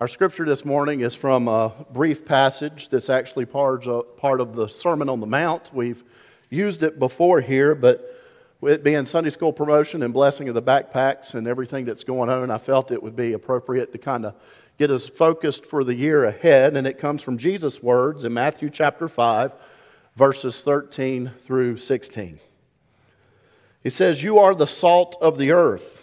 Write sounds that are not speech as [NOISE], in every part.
Our scripture this morning is from a brief passage that's actually part of, part of the Sermon on the Mount. We've used it before here, but with it being Sunday school promotion and blessing of the backpacks and everything that's going on, I felt it would be appropriate to kind of get us focused for the year ahead. And it comes from Jesus' words in Matthew chapter 5, verses 13 through 16. He says, You are the salt of the earth.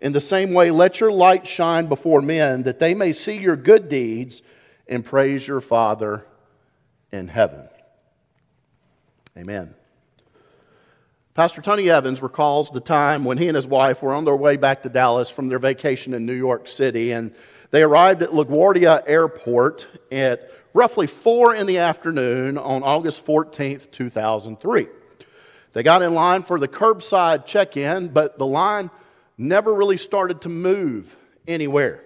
In the same way, let your light shine before men that they may see your good deeds and praise your Father in heaven. Amen. Pastor Tony Evans recalls the time when he and his wife were on their way back to Dallas from their vacation in New York City, and they arrived at LaGuardia Airport at roughly 4 in the afternoon on August 14th, 2003. They got in line for the curbside check in, but the line never really started to move anywhere.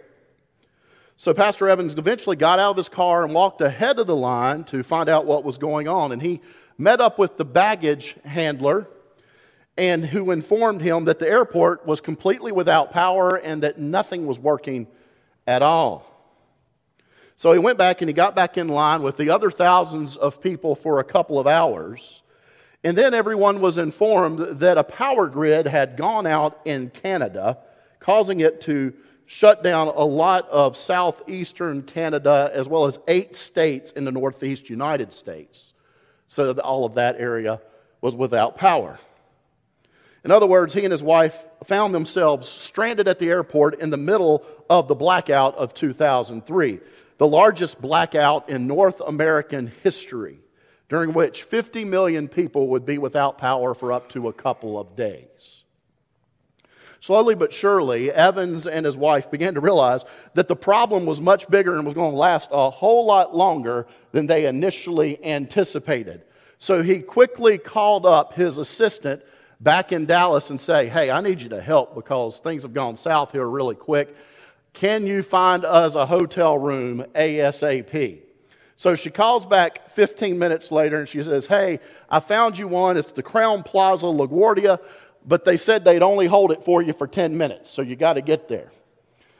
So Pastor Evans eventually got out of his car and walked ahead of the line to find out what was going on. And he met up with the baggage handler and who informed him that the airport was completely without power and that nothing was working at all. So he went back and he got back in line with the other thousands of people for a couple of hours. And then everyone was informed that a power grid had gone out in Canada, causing it to shut down a lot of southeastern Canada as well as eight states in the northeast United States. So all of that area was without power. In other words, he and his wife found themselves stranded at the airport in the middle of the blackout of 2003, the largest blackout in North American history during which 50 million people would be without power for up to a couple of days. Slowly but surely, Evans and his wife began to realize that the problem was much bigger and was going to last a whole lot longer than they initially anticipated. So he quickly called up his assistant back in Dallas and say, "Hey, I need you to help because things have gone south here really quick. Can you find us a hotel room ASAP?" So she calls back 15 minutes later and she says, Hey, I found you one. It's the Crowne Plaza LaGuardia, but they said they'd only hold it for you for 10 minutes, so you got to get there.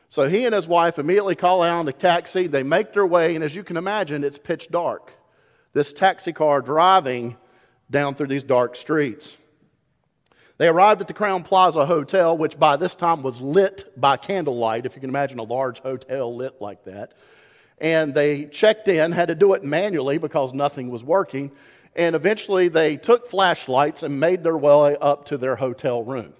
So he and his wife immediately call out a taxi. They make their way, and as you can imagine, it's pitch dark. This taxi car driving down through these dark streets. They arrived at the Crowne Plaza Hotel, which by this time was lit by candlelight, if you can imagine a large hotel lit like that and they checked in, had to do it manually because nothing was working. And eventually they took flashlights and made their way up to their hotel room.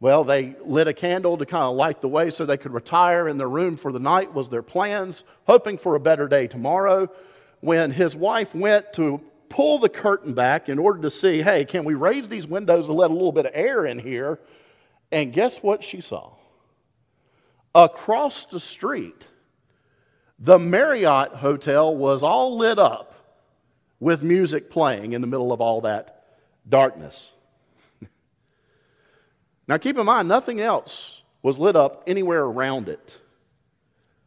Well, they lit a candle to kind of light the way so they could retire in their room for the night, was their plans, hoping for a better day tomorrow. When his wife went to pull the curtain back in order to see, hey, can we raise these windows to let a little bit of air in here? And guess what she saw? Across the street the Marriott Hotel was all lit up with music playing in the middle of all that darkness. [LAUGHS] now, keep in mind, nothing else was lit up anywhere around it.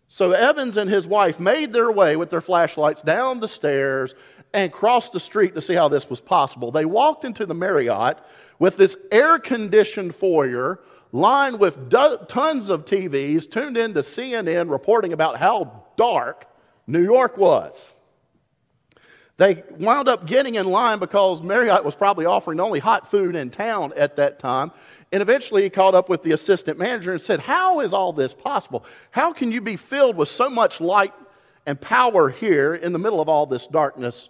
So Evans and his wife made their way with their flashlights down the stairs and crossed the street to see how this was possible. They walked into the Marriott with this air conditioned foyer lined with do- tons of TVs tuned in to CNN reporting about how dark New York was. They wound up getting in line because Marriott was probably offering the only hot food in town at that time. And eventually he caught up with the assistant manager and said, How is all this possible? How can you be filled with so much light and power here in the middle of all this darkness?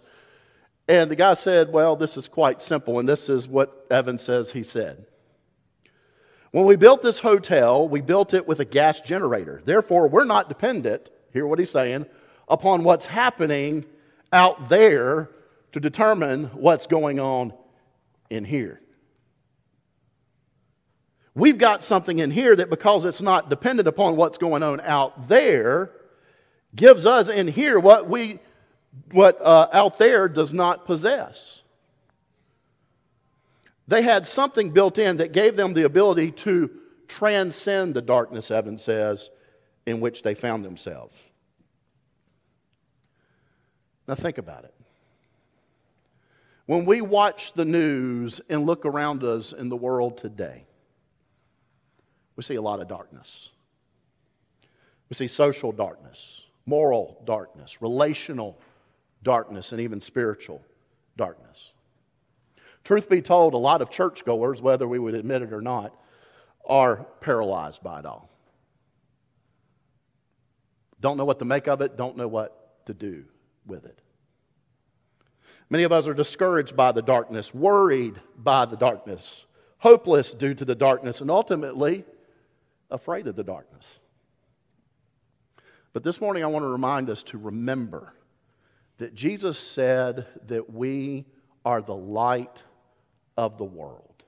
And the guy said, Well, this is quite simple. And this is what Evan says he said. When we built this hotel, we built it with a gas generator. Therefore, we're not dependent, hear what he's saying, upon what's happening out there to determine what's going on in here. We've got something in here that because it's not dependent upon what's going on out there, gives us in here what we what uh, out there does not possess. They had something built in that gave them the ability to transcend the darkness, Evan says, in which they found themselves. Now, think about it. When we watch the news and look around us in the world today, we see a lot of darkness. We see social darkness, moral darkness, relational darkness, and even spiritual darkness. Truth be told, a lot of churchgoers, whether we would admit it or not, are paralyzed by it all. Don't know what to make of it, don't know what to do with it. Many of us are discouraged by the darkness, worried by the darkness, hopeless due to the darkness, and ultimately afraid of the darkness. But this morning, I want to remind us to remember that Jesus said that we are the light of the world.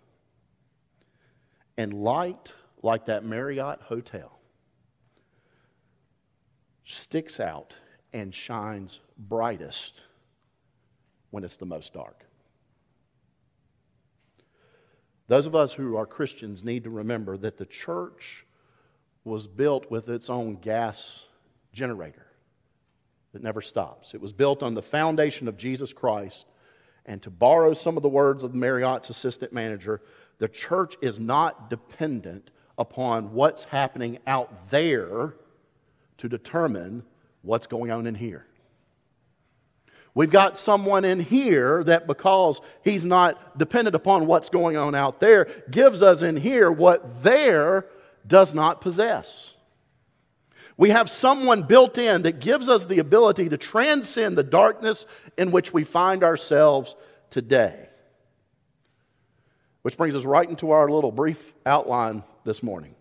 And light, like that Marriott hotel, sticks out and shines brightest when it's the most dark. Those of us who are Christians need to remember that the church was built with its own gas generator that never stops. It was built on the foundation of Jesus Christ. And to borrow some of the words of Marriott's assistant manager, the church is not dependent upon what's happening out there to determine what's going on in here. We've got someone in here that, because he's not dependent upon what's going on out there, gives us in here what there does not possess. We have someone built in that gives us the ability to transcend the darkness in which we find ourselves today. Which brings us right into our little brief outline this morning.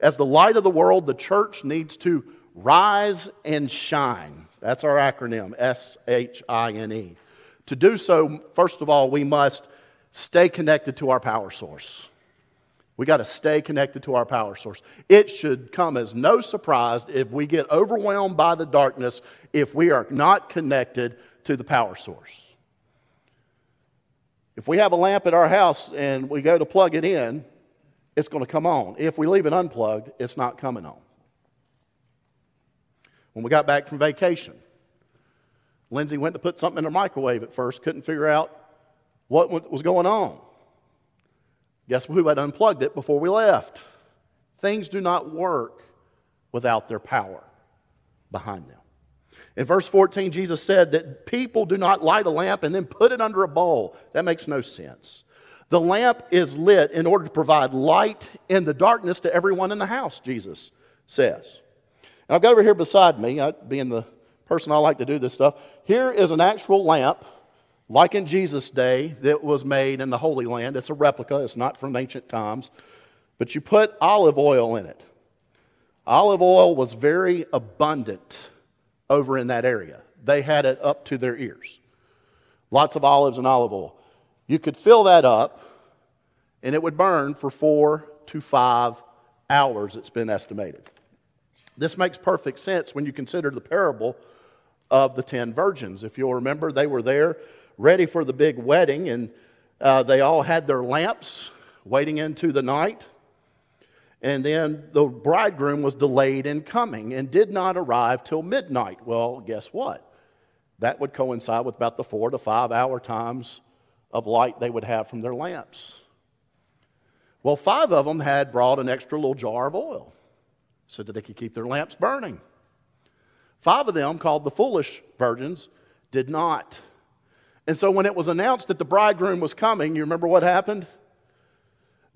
As the light of the world, the church needs to rise and shine. That's our acronym, S H I N E. To do so, first of all, we must stay connected to our power source. We got to stay connected to our power source. It should come as no surprise if we get overwhelmed by the darkness if we are not connected to the power source. If we have a lamp at our house and we go to plug it in, it's going to come on. If we leave it unplugged, it's not coming on when we got back from vacation. Lindsay went to put something in the microwave at first, couldn't figure out what was going on. Guess who had unplugged it before we left? Things do not work without their power behind them. In verse 14, Jesus said that people do not light a lamp and then put it under a bowl. That makes no sense. The lamp is lit in order to provide light in the darkness to everyone in the house, Jesus says. And I've got over here beside me, I, being the person I like to do this stuff, here is an actual lamp, like in Jesus' day, that was made in the Holy Land. It's a replica, it's not from ancient times. But you put olive oil in it. Olive oil was very abundant over in that area. They had it up to their ears. Lots of olives and olive oil. You could fill that up, and it would burn for four to five hours, it's been estimated. This makes perfect sense when you consider the parable of the ten virgins. If you'll remember, they were there ready for the big wedding, and uh, they all had their lamps waiting into the night. And then the bridegroom was delayed in coming and did not arrive till midnight. Well, guess what? That would coincide with about the four to five hour times of light they would have from their lamps. Well, five of them had brought an extra little jar of oil so that they could keep their lamps burning. Five of them, called the foolish virgins, did not. And so when it was announced that the bridegroom was coming, you remember what happened?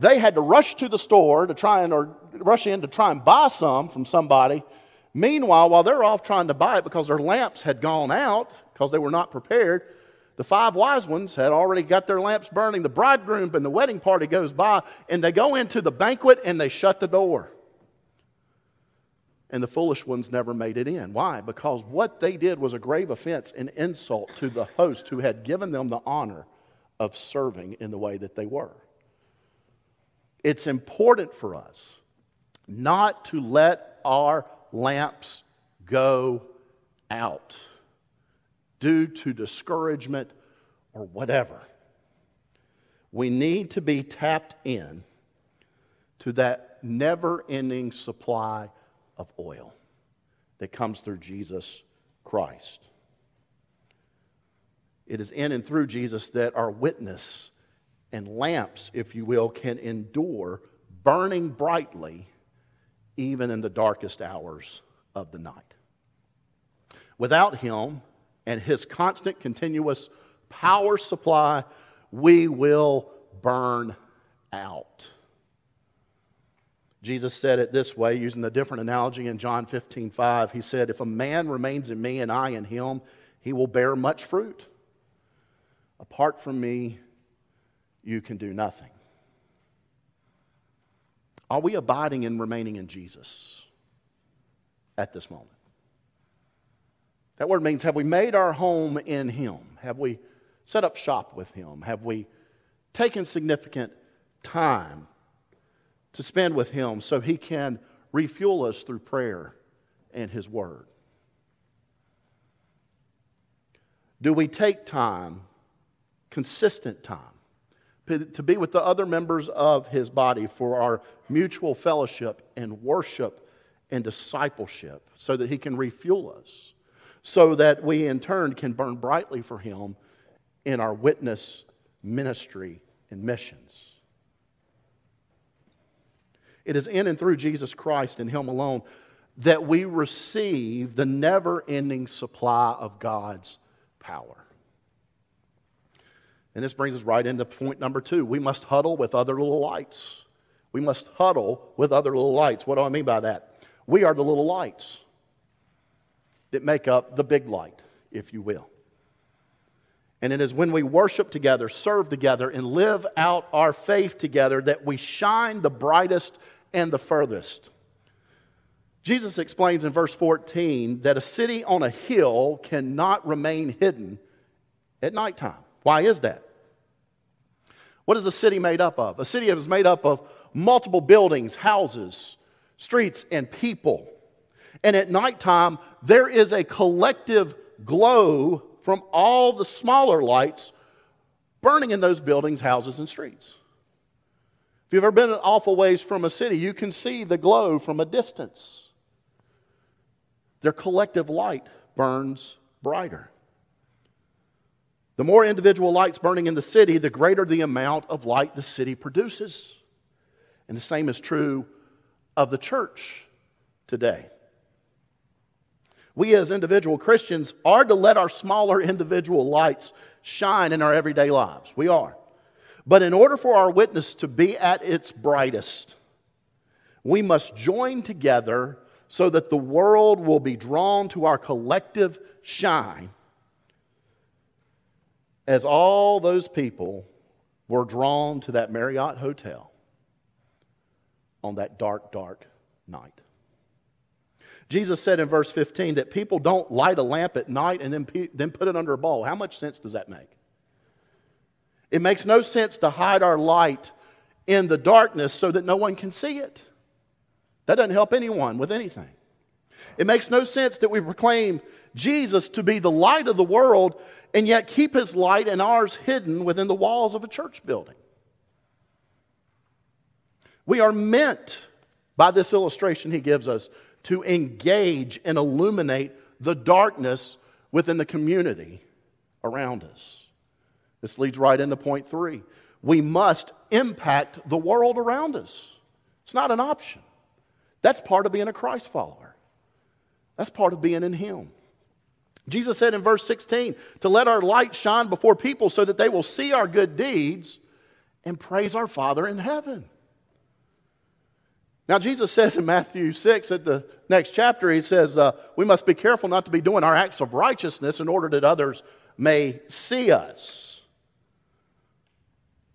They had to rush to the store to try and, or rush in to try and buy some from somebody. Meanwhile, while they're off trying to buy it because their lamps had gone out because they were not prepared, the five wise ones had already got their lamps burning. The bridegroom and the wedding party goes by, and they go into the banquet and they shut the door and the foolish ones never made it in. Why? Because what they did was a grave offense and insult to the host who had given them the honor of serving in the way that they were. It's important for us not to let our lamps go out due to discouragement or whatever. We need to be tapped in to that never ending supply of oil that comes through Jesus Christ. It is in and through Jesus that our witness and lamps, if you will, can endure burning brightly even in the darkest hours of the night. Without Him and His constant, continuous power supply, we will burn out. Jesus said it this way, using a different analogy in John 15 5. He said, If a man remains in me and I in him, he will bear much fruit. Apart from me, you can do nothing. Are we abiding and remaining in Jesus at this moment? That word means have we made our home in Him? Have we set up shop with Him? Have we taken significant time to spend with Him so He can refuel us through prayer and His Word? Do we take time, consistent time, to be with the other members of His body for our mutual fellowship and worship and discipleship so that He can refuel us? so that we in turn can burn brightly for Him in our witness ministry and missions. It is in and through Jesus Christ and Him alone that we receive the never ending supply of God's power. And this brings us right into point number two. We must huddle with other little lights. We must huddle with other little lights. What do I mean by that? We are the little lights that make up the big light, if you will. And it is when we worship together, serve together, and live out our faith together that we shine the brightest and the furthest. Jesus explains in verse 14 that a city on a hill cannot remain hidden at nighttime. Why is that? What is a city made up of? A city is made up of multiple buildings, houses, streets, and people. And at nighttime, there is a collective glow from all the smaller lights burning in those buildings, houses, and streets. If you've ever been an awful ways from a city, you can see the glow from a distance. Their collective light burns brighter. The more individual lights burning in the city, the greater the amount of light the city produces. And the same is true of the church today. We as individual Christians are to let our smaller individual lights shine in our everyday lives. We are. But in order for our witness to be at its brightest, we must join together so that the world will be drawn to our collective shine as all those people were drawn to that Marriott hotel on that dark, dark night. Jesus said in verse 15 that people don't light a lamp at night and then, then put it under a bowl. How much sense does that make? It makes no sense to hide our light in the darkness so that no one can see it. That doesn't help anyone with anything. It makes no sense that we proclaim Jesus to be the light of the world and yet keep his light and ours hidden within the walls of a church building. We are meant, by this illustration he gives us, to engage and illuminate the darkness within the community around us. This leads right into point three. We must impact the world around us. It's not an option. That's part of being a Christ follower. That's part of being in Him. Jesus said in verse 16 to let our light shine before people so that they will see our good deeds and praise our Father in heaven. Now, Jesus says in Matthew 6, at the next chapter, he says, uh, We must be careful not to be doing our acts of righteousness in order that others may see us.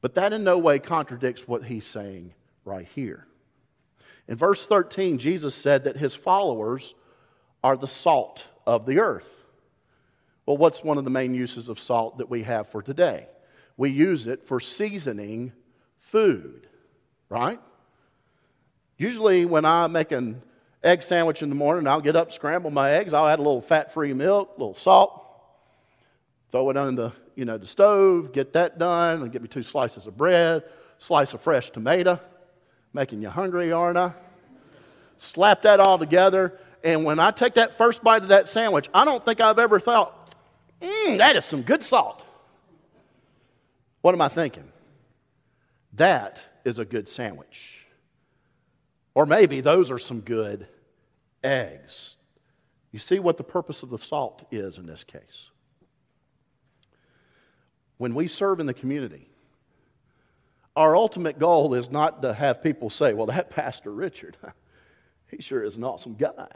But that in no way contradicts what he's saying right here. In verse 13, Jesus said that his followers are the salt of the earth. Well, what's one of the main uses of salt that we have for today? We use it for seasoning food, right? Usually, when I make an egg sandwich in the morning. I'll get up, scramble my eggs. I'll add a little fat-free milk, a little salt, throw it on the, you know, the stove, get that done, and get me two slices of bread, slice of fresh tomato. Making you hungry, aren't I? Slap that all together, and when I take that first bite of that sandwich, I don't think I've ever thought, mmm, that is some good salt. What am I thinking? That is a good sandwich. Or maybe those are some good eggs. You see what the purpose of the salt is in this case. When we serve in the community, our ultimate goal is not to have people say, well, that [LAUGHS] Pastor Richard, [LAUGHS] he sure is an awesome guy.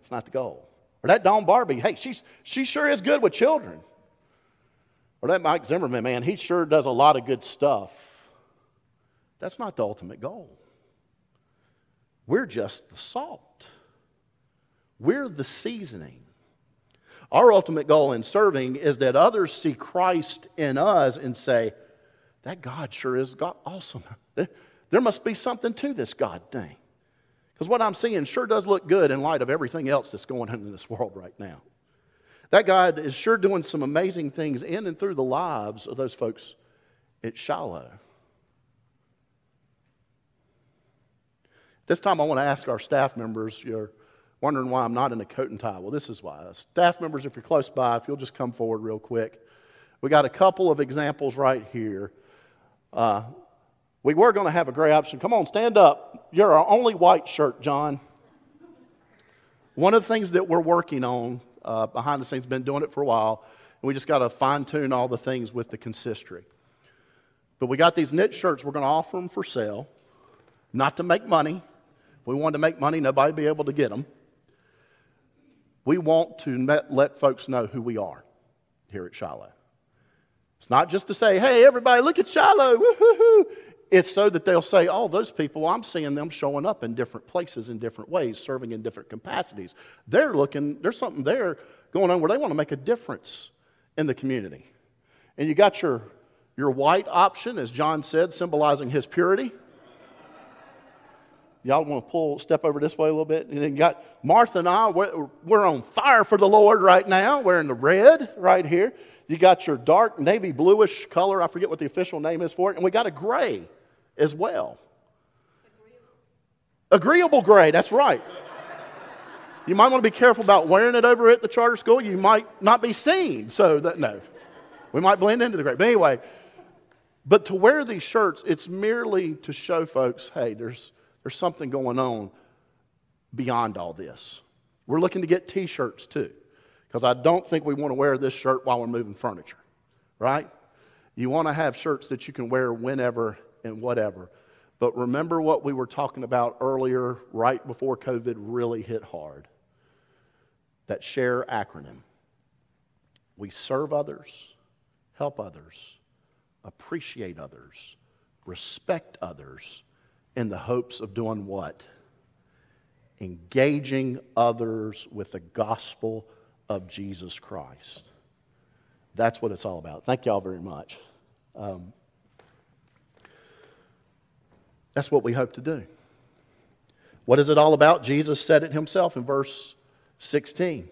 It's not the goal. Or that Don Barbie, hey, she's, she sure is good with children. Or that Mike Zimmerman, man, he sure does a lot of good stuff. That's not the ultimate goal. We're just the salt, we're the seasoning. Our ultimate goal in serving is that others see Christ in us and say, that God sure is God awesome. [LAUGHS] There must be something to this God thing. Because what I'm seeing sure does look good in light of everything else that's going on in this world right now. That God is sure doing some amazing things in and through the lives of those folks at Shiloh. This time I want to ask our staff members, you're wondering why I'm not in a coat and tie. Well, this is why. Staff members, if you're close by, if you'll just come forward real quick. We got a couple of examples right here. Uh, we were going to have a gray option. Come on, stand up. You're our only white shirt, John. One of the things that we're working on uh, behind the scenes, been doing it for a while, and we just got to fine tune all the things with the consistory. But we got these knit shirts. We're going to offer them for sale, not to make money. If we wanted to make money, nobody would be able to get them. We want to let folks know who we are here at Shiloh. It's not just to say, hey, everybody, look at Shiloh. Woo-hoo-hoo. It's so that they'll say, oh, those people, I'm seeing them showing up in different places in different ways, serving in different capacities. They're looking, there's something there going on where they want to make a difference in the community. And you got your, your white option, as John said, symbolizing his purity. Y'all want to pull, step over this way a little bit? And then you got Martha and I, we're, we're on fire for the Lord right now. We're in the red right here. You got your dark navy bluish color. I forget what the official name is for it. And we got a gray as well. Agreeable, Agreeable gray, that's right. You might want to be careful about wearing it over at the charter school. You might not be seen. So, that, no, we might blend into the gray. But anyway, but to wear these shirts, it's merely to show folks hey, there's, there's something going on beyond all this. We're looking to get t shirts too, because I don't think we want to wear this shirt while we're moving furniture, right? You want to have shirts that you can wear whenever and whatever. But remember what we were talking about earlier, right before COVID really hit hard that SHARE acronym. We serve others, help others, appreciate others, respect others in the hopes of doing what? Engaging others with the gospel of Jesus Christ. That's what it's all about. Thank you all very much. Um, that's what we hope to do. What is it all about? Jesus said it himself in verse 16.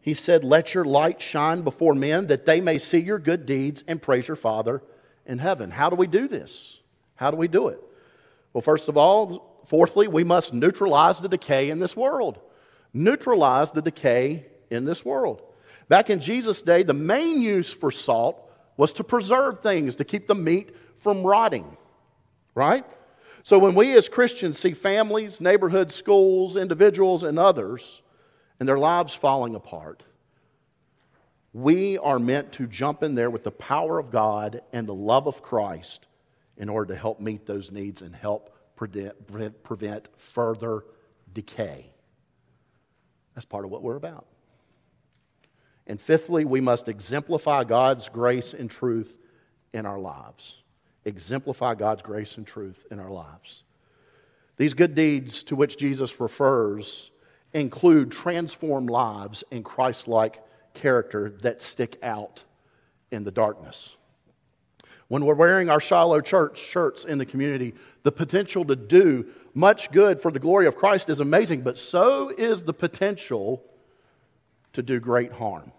He said, Let your light shine before men that they may see your good deeds and praise your Father in heaven. How do we do this? How do we do it? Well, first of all, fourthly, we must neutralize the decay in this world. Neutralize the decay in this world. Back in Jesus' day, the main use for salt was to preserve things, to keep the meat from rotting right? So when we as Christians see families, neighborhoods, schools, individuals, and others, and their lives falling apart, we are meant to jump in there with the power of God and the love of Christ in order to help meet those needs and help prevent, prevent further decay. That's part of what we're about. And fifthly, we must exemplify God's grace and truth in our lives exemplify God's grace and truth in our lives. These good deeds to which Jesus refers include transformed lives in Christ like character that stick out in the darkness. When we're wearing our Shiloh Church shirts in the community, the potential to do much good for the glory of Christ is amazing, but so is the potential to do great harm.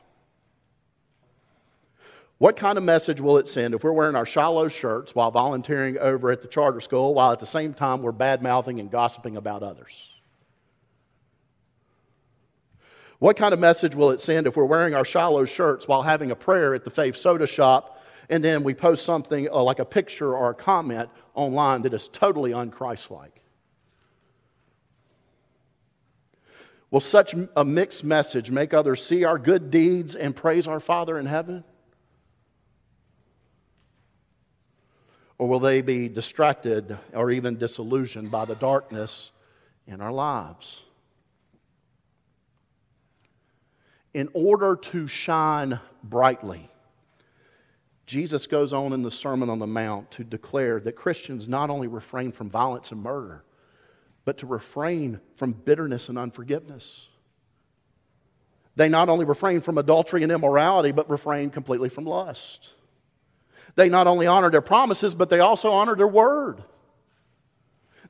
What kind of message will it send if we're wearing our Shiloh shirts while volunteering over at the charter school, while at the same time we're bad mouthing and gossiping about others? What kind of message will it send if we're wearing our Shiloh shirts while having a prayer at the Faith Soda Shop and then we post something uh, like a picture or a comment online that is totally unchristlike? Will such a mixed message make others see our good deeds and praise our Father in heaven? Or will they be distracted or even disillusioned by the darkness in our lives? In order to shine brightly, Jesus goes on in the Sermon on the Mount to declare that Christians not only refrain from violence and murder, but to refrain from bitterness and unforgiveness. They not only refrain from adultery and immorality, but refrain completely from lust. They not only honor their promises, but they also honor their word.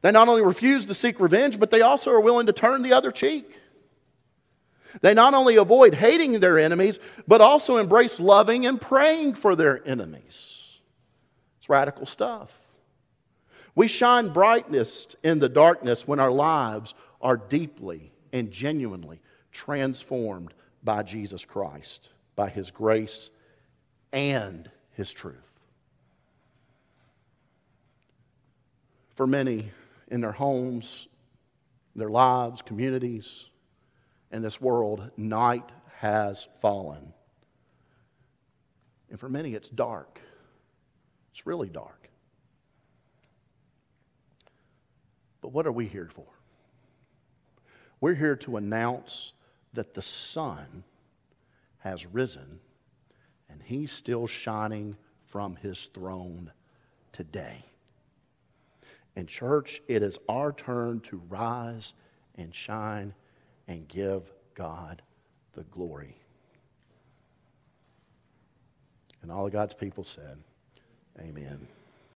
They not only refuse to seek revenge, but they also are willing to turn the other cheek. They not only avoid hating their enemies, but also embrace loving and praying for their enemies. It's radical stuff. We shine brightness in the darkness when our lives are deeply and genuinely transformed by Jesus Christ, by His grace and His truth. for many in their homes, their lives, communities, and this world, night has fallen. And for many, it's dark. It's really dark. But what are we here for? We're here to announce that the sun has risen and he's still shining from his throne today. And, church, it is our turn to rise and shine and give God the glory. And all of God's people said, Amen.